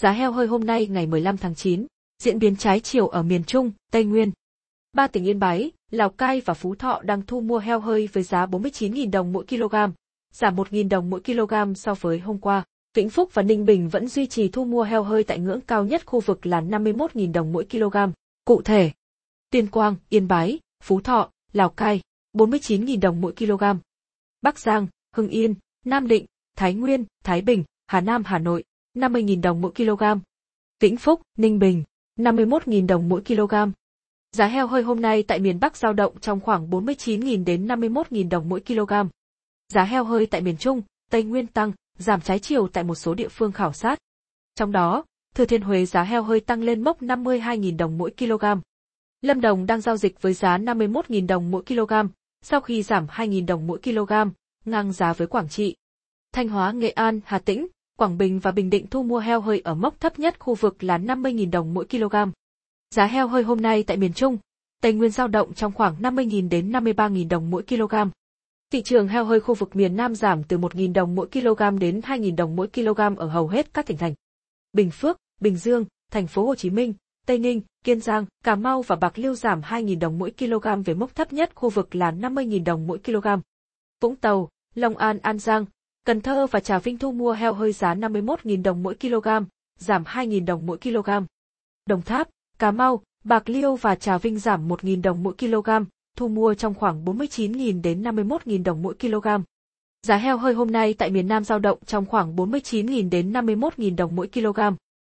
Giá heo hơi hôm nay ngày 15 tháng 9, diễn biến trái chiều ở miền Trung, Tây Nguyên. Ba tỉnh Yên Bái, Lào Cai và Phú Thọ đang thu mua heo hơi với giá 49.000 đồng mỗi kg, giảm 1.000 đồng mỗi kg so với hôm qua. Vĩnh Phúc và Ninh Bình vẫn duy trì thu mua heo hơi tại ngưỡng cao nhất khu vực là 51.000 đồng mỗi kg. Cụ thể, Tuyên Quang, Yên Bái, Phú Thọ, Lào Cai, 49.000 đồng mỗi kg. Bắc Giang, Hưng Yên, Nam Định, Thái Nguyên, Thái Bình, Hà Nam Hà Nội, 50.000 đồng mỗi kg. Vĩnh Phúc, Ninh Bình, 51.000 đồng mỗi kg. Giá heo hơi hôm nay tại miền Bắc giao động trong khoảng 49.000 đến 51.000 đồng mỗi kg. Giá heo hơi tại miền Trung, Tây Nguyên tăng, giảm trái chiều tại một số địa phương khảo sát. Trong đó, Thừa Thiên Huế giá heo hơi tăng lên mốc 52.000 đồng mỗi kg. Lâm Đồng đang giao dịch với giá 51.000 đồng mỗi kg, sau khi giảm 2.000 đồng mỗi kg, ngang giá với Quảng Trị. Thanh Hóa, Nghệ An, Hà Tĩnh, Quảng Bình và Bình Định thu mua heo hơi ở mốc thấp nhất khu vực là 50.000 đồng mỗi kg. Giá heo hơi hôm nay tại miền Trung, Tây Nguyên giao động trong khoảng 50.000 đến 53.000 đồng mỗi kg. Thị trường heo hơi khu vực miền Nam giảm từ 1.000 đồng mỗi kg đến 2.000 đồng mỗi kg ở hầu hết các tỉnh thành. Bình Phước, Bình Dương, Thành phố Hồ Chí Minh, Tây Ninh, Kiên Giang, Cà Mau và Bạc Liêu giảm 2.000 đồng mỗi kg về mốc thấp nhất khu vực là 50.000 đồng mỗi kg. Vũng Tàu, Long An, An Giang, Cần Thơ và Trà Vinh thu mua heo hơi giá 51.000 đồng mỗi kg, giảm 2.000 đồng mỗi kg. Đồng Tháp, Cà Mau, Bạc Liêu và Trà Vinh giảm 1.000 đồng mỗi kg, thu mua trong khoảng 49.000 đến 51.000 đồng mỗi kg. Giá heo hơi hôm nay tại miền Nam giao động trong khoảng 49.000 đến 51.000 đồng mỗi kg.